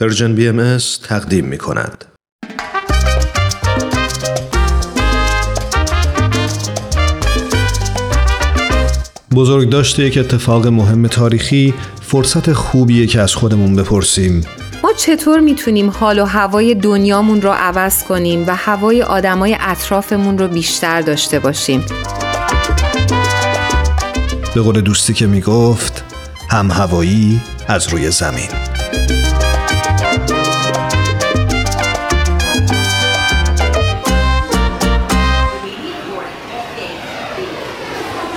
پرژن بی ام تقدیم می کند. بزرگ داشته یک اتفاق مهم تاریخی فرصت خوبیه که از خودمون بپرسیم. ما چطور می‌تونیم حال و هوای دنیامون رو عوض کنیم و هوای آدمای اطرافمون رو بیشتر داشته باشیم؟ به قول دوستی که می‌گفت هم هوایی از روی زمین.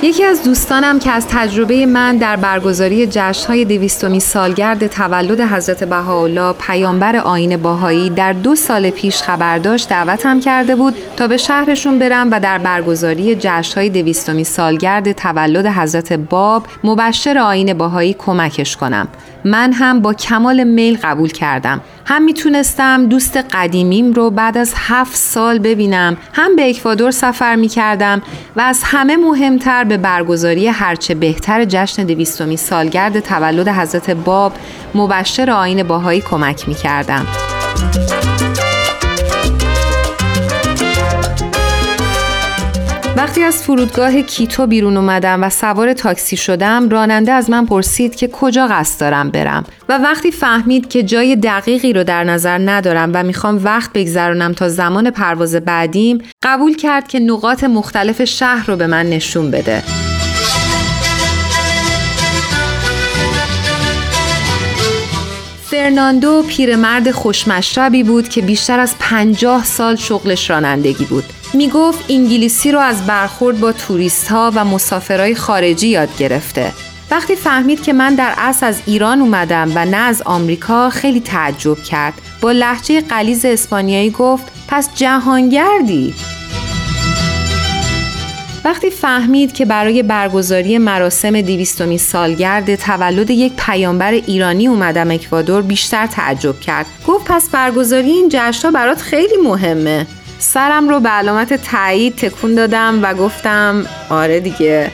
یکی از دوستانم که از تجربه من در برگزاری جشنهای دویستمی سالگرد تولد حضرت بهاءالله پیامبر آین باهایی در دو سال پیش خبر داشت دعوتم کرده بود تا به شهرشون برم و در برگزاری جشنهای دویستمی سالگرد تولد حضرت باب مبشر آین باهایی کمکش کنم. من هم با کمال میل قبول کردم. هم می‌تونستم دوست قدیمیم رو بعد از هفت سال ببینم هم به اکوادور سفر می‌کردم و از همه مهمتر به برگزاری هرچه بهتر جشن دویستمی سالگرد تولد حضرت باب مبشر آین باهایی کمک می‌کردم. وقتی از فرودگاه کیتو بیرون اومدم و سوار تاکسی شدم راننده از من پرسید که کجا قصد دارم برم و وقتی فهمید که جای دقیقی رو در نظر ندارم و می‌خوام وقت بگذرونم تا زمان پرواز بعدیم قبول کرد که نقاط مختلف شهر رو به من نشون بده. فرناندو پیرمرد خوشمشربی بود که بیشتر از پنجاه سال شغلش رانندگی بود. می گفت انگلیسی رو از برخورد با توریست ها و مسافرهای خارجی یاد گرفته. وقتی فهمید که من در اصل از ایران اومدم و نه از آمریکا خیلی تعجب کرد. با لحجه قلیز اسپانیایی گفت پس جهانگردی. وقتی فهمید که برای برگزاری مراسم دیویستومی سالگرد تولد یک پیامبر ایرانی اومدم اکوادور بیشتر تعجب کرد. گفت پس برگزاری این جشنها برات خیلی مهمه. سرم رو به علامت تایید تکون دادم و گفتم آره دیگه.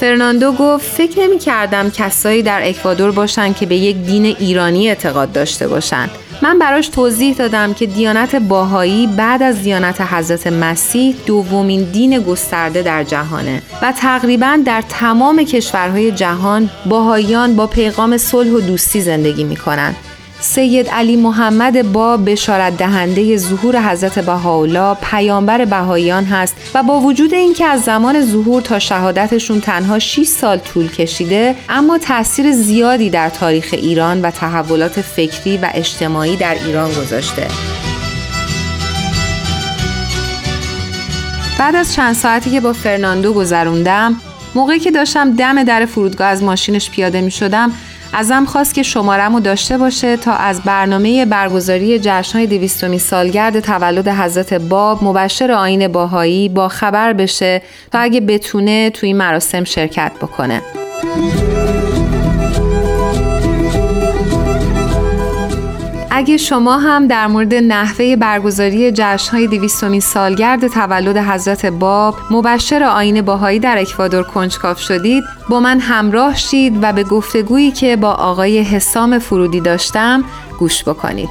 فرناندو گفت فکر نمی کردم کسایی در اکوادور باشن که به یک دین ایرانی اعتقاد داشته باشن. من براش توضیح دادم که دیانت باهایی بعد از دیانت حضرت مسیح دومین دین گسترده در جهانه و تقریبا در تمام کشورهای جهان باهاییان با پیغام صلح و دوستی زندگی می‌کنن. سید علی محمد با بشارت دهنده ظهور حضرت بهاءالله پیامبر بهاییان هست و با وجود اینکه از زمان ظهور تا شهادتشون تنها 6 سال طول کشیده اما تاثیر زیادی در تاریخ ایران و تحولات فکری و اجتماعی در ایران گذاشته. بعد از چند ساعتی که با فرناندو گذروندم موقعی که داشتم دم در فرودگاه از ماشینش پیاده می شدم ازم خواست که شمارم رو داشته باشه تا از برنامه برگزاری جشنهای دویستمی سالگرد تولد حضرت باب مبشر آین باهایی با خبر بشه تا اگه بتونه توی مراسم شرکت بکنه. اگه شما هم در مورد نحوه برگزاری جشنهای دویستمین سالگرد تولد حضرت باب مبشر آین باهایی در اکوادور کنجکاف شدید با من همراه شید و به گفتگویی که با آقای حسام فرودی داشتم گوش بکنید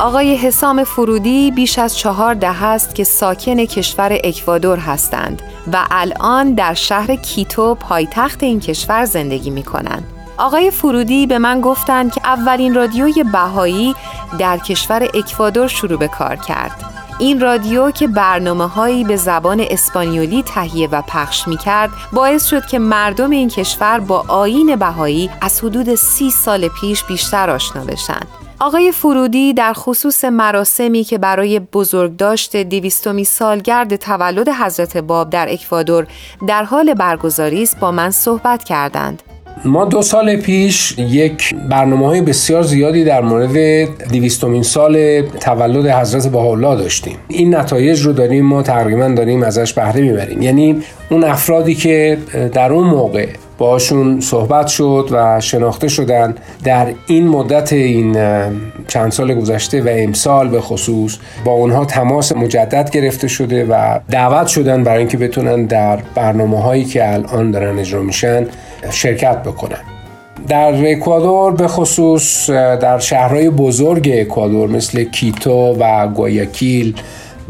آقای حسام فرودی بیش از چهار ده است که ساکن کشور اکوادور هستند و الان در شهر کیتو پایتخت این کشور زندگی می کنند. آقای فرودی به من گفتند که اولین رادیوی بهایی در کشور اکوادور شروع به کار کرد. این رادیو که برنامه هایی به زبان اسپانیولی تهیه و پخش می کرد باعث شد که مردم این کشور با آین بهایی از حدود سی سال پیش بیشتر آشنا بشن. آقای فرودی در خصوص مراسمی که برای بزرگداشت دیویستومی سالگرد تولد حضرت باب در اکوادور در حال برگزاری است با من صحبت کردند. ما دو سال پیش یک برنامه های بسیار زیادی در مورد دیویستومین سال تولد حضرت بهاءالله داشتیم. این نتایج رو داریم ما تقریبا داریم ازش بهره می‌بریم. یعنی اون افرادی که در اون موقع باشون صحبت شد و شناخته شدن در این مدت این چند سال گذشته و امسال به خصوص با اونها تماس مجدد گرفته شده و دعوت شدن برای اینکه بتونن در برنامه هایی که الان دارن اجرا میشن شرکت بکنن. در اکوادور به خصوص در شهرهای بزرگ اکوادور مثل کیتو و گویاکیل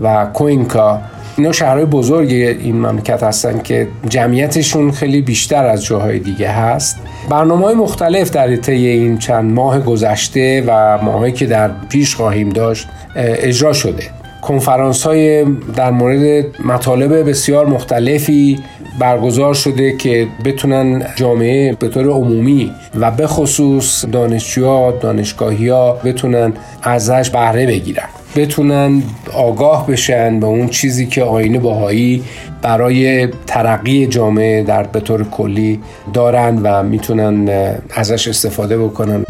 و کوینکا اینا شهرهای بزرگ این مملکت هستن که جمعیتشون خیلی بیشتر از جاهای دیگه هست. برنامه های مختلف در طی این چند ماه گذشته و ماهایی که در پیش خواهیم داشت اجرا شده. کنفرانس های در مورد مطالب بسیار مختلفی برگزار شده که بتونن جامعه به طور عمومی و به خصوص دانشجوها دانشگاهی ها بتونن ازش بهره بگیرن. بتونن آگاه بشن به اون چیزی که آینه باهایی برای ترقی جامعه در به طور کلی دارن و می‌تونن ازش استفاده بکنن.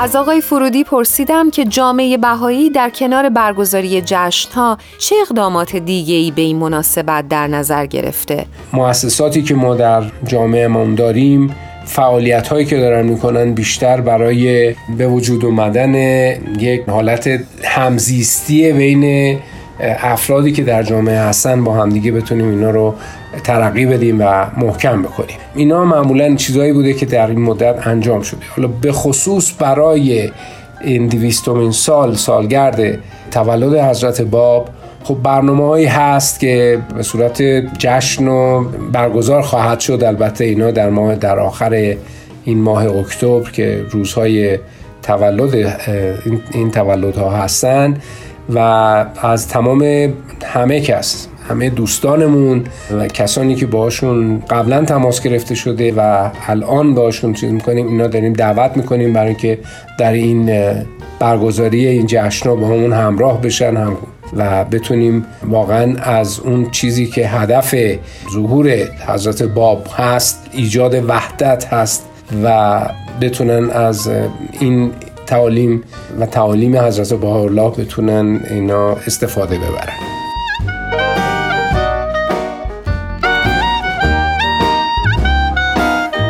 از آقای فرودی پرسیدم که جامعه بهایی در کنار برگزاری جشنها چه اقدامات دیگه ای به این مناسبت در نظر گرفته؟ مؤسساتی که ما در جامعه ما داریم فعالیت هایی که دارن می‌کنن بیشتر برای به وجود اومدن یک حالت همزیستی بین افرادی که در جامعه هستن با همدیگه بتونیم اینا رو ترقی بدیم و محکم بکنیم. اینا معمولا چیزهایی بوده که در این مدت انجام شده. حالا به خصوص برای این دویستمین سال سالگرد تولد حضرت باب خب برنامه هایی هست که به صورت جشن و برگزار خواهد شد. البته اینا در ماه در آخر این ماه اکتبر که روزهای تولد این تولدها هستن. و از تمام همه کس همه دوستانمون و کسانی که باشون قبلا تماس گرفته شده و الان باشون چیز می‌کنیم اینا داریم دعوت می‌کنیم برای که در این برگزاری این جشن با همون همراه بشن هم و بتونیم واقعا از اون چیزی که هدف ظهور حضرت باب هست ایجاد وحدت هست و بتونن از این تعالیم و تعالیم حضرت بهاءالله بتونن اینا استفاده ببرن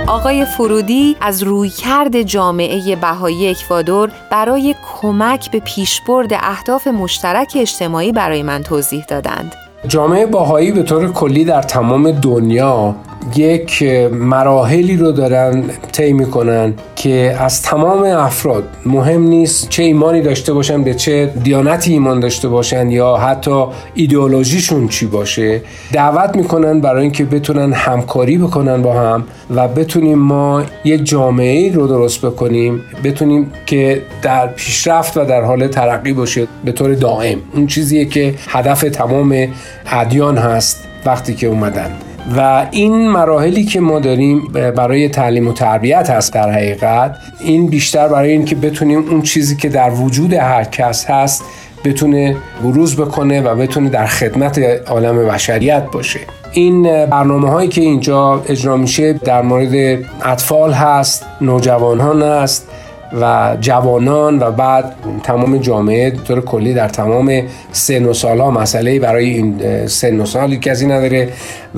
آقای فرودی از رویکرد جامعه بهایی اکوادور برای کمک به پیشبرد اهداف مشترک اجتماعی برای من توضیح دادند. جامعه باهایی به طور کلی در تمام دنیا یک مراحلی رو دارن طی می‌کنن که از تمام افراد مهم نیست چه ایمانی داشته باشن به چه دیانتی ایمان داشته باشن یا حتی ایدئولوژیشون چی باشه. دعوت می‌کنن برای اینکه بتونن همکاری بکنن با هم و بتونیم ما یک جامعه رو درست بکنیم بتونیم که در پیشرفت و در حال ترقی باشه به طور دائم. اون چیزیه که هدف تمام ادیان هست وقتی که اومدن. و این مراحلی که ما داریم برای تعلیم و تربیت هست در حقیقت این بیشتر برای اینکه بتونیم اون چیزی که در وجود هر کس هست بتونه بروز بکنه و بتونه در خدمت عالم بشریت باشه. این برنامه هایی که اینجا اجرا میشه در مورد اطفال هست نوجوانان هست و جوانان و بعد تمام جامعه طور کلی در تمام سن و سالها مسئله برای این سن و سالی کسی نداره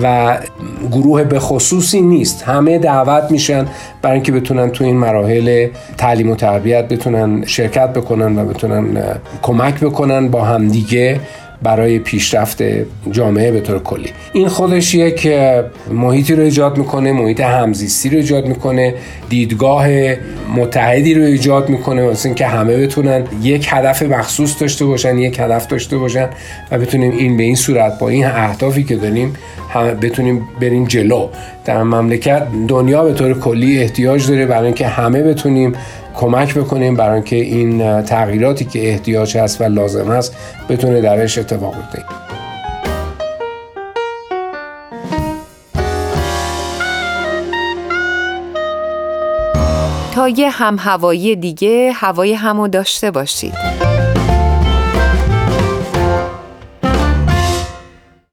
و گروه به خصوصی نیست. همه دعوت میشن برای اینکه بتونن تو این مراحل تعلیم و تربیت بتونن شرکت بکنن و بتونن کمک بکنن با همدیگه. برای پیشرفت جامعه به طور کلی. این خودش یک محیطی رو ایجاد می‌کنه محیط همزیستی رو ایجاد می‌کنه دیدگاه متحدی رو ایجاد می‌کنه واسه اینکه همه بتونن یک هدف مخصوص داشته باشن یک هدف داشته باشن و بتونیم این به این صورت با این اهدافی که داریم بتونیم بریم جلو. در مملکت دنیا به طور کلی احتیاج داره برای اینکه همه بتونیم کمک بکنیم برای اینکه این تغییراتی که احتیاج هست و لازم هست بتونه درش اتفاق بیفته. تا یه هم هوایی دیگه هوای همو داشته باشید.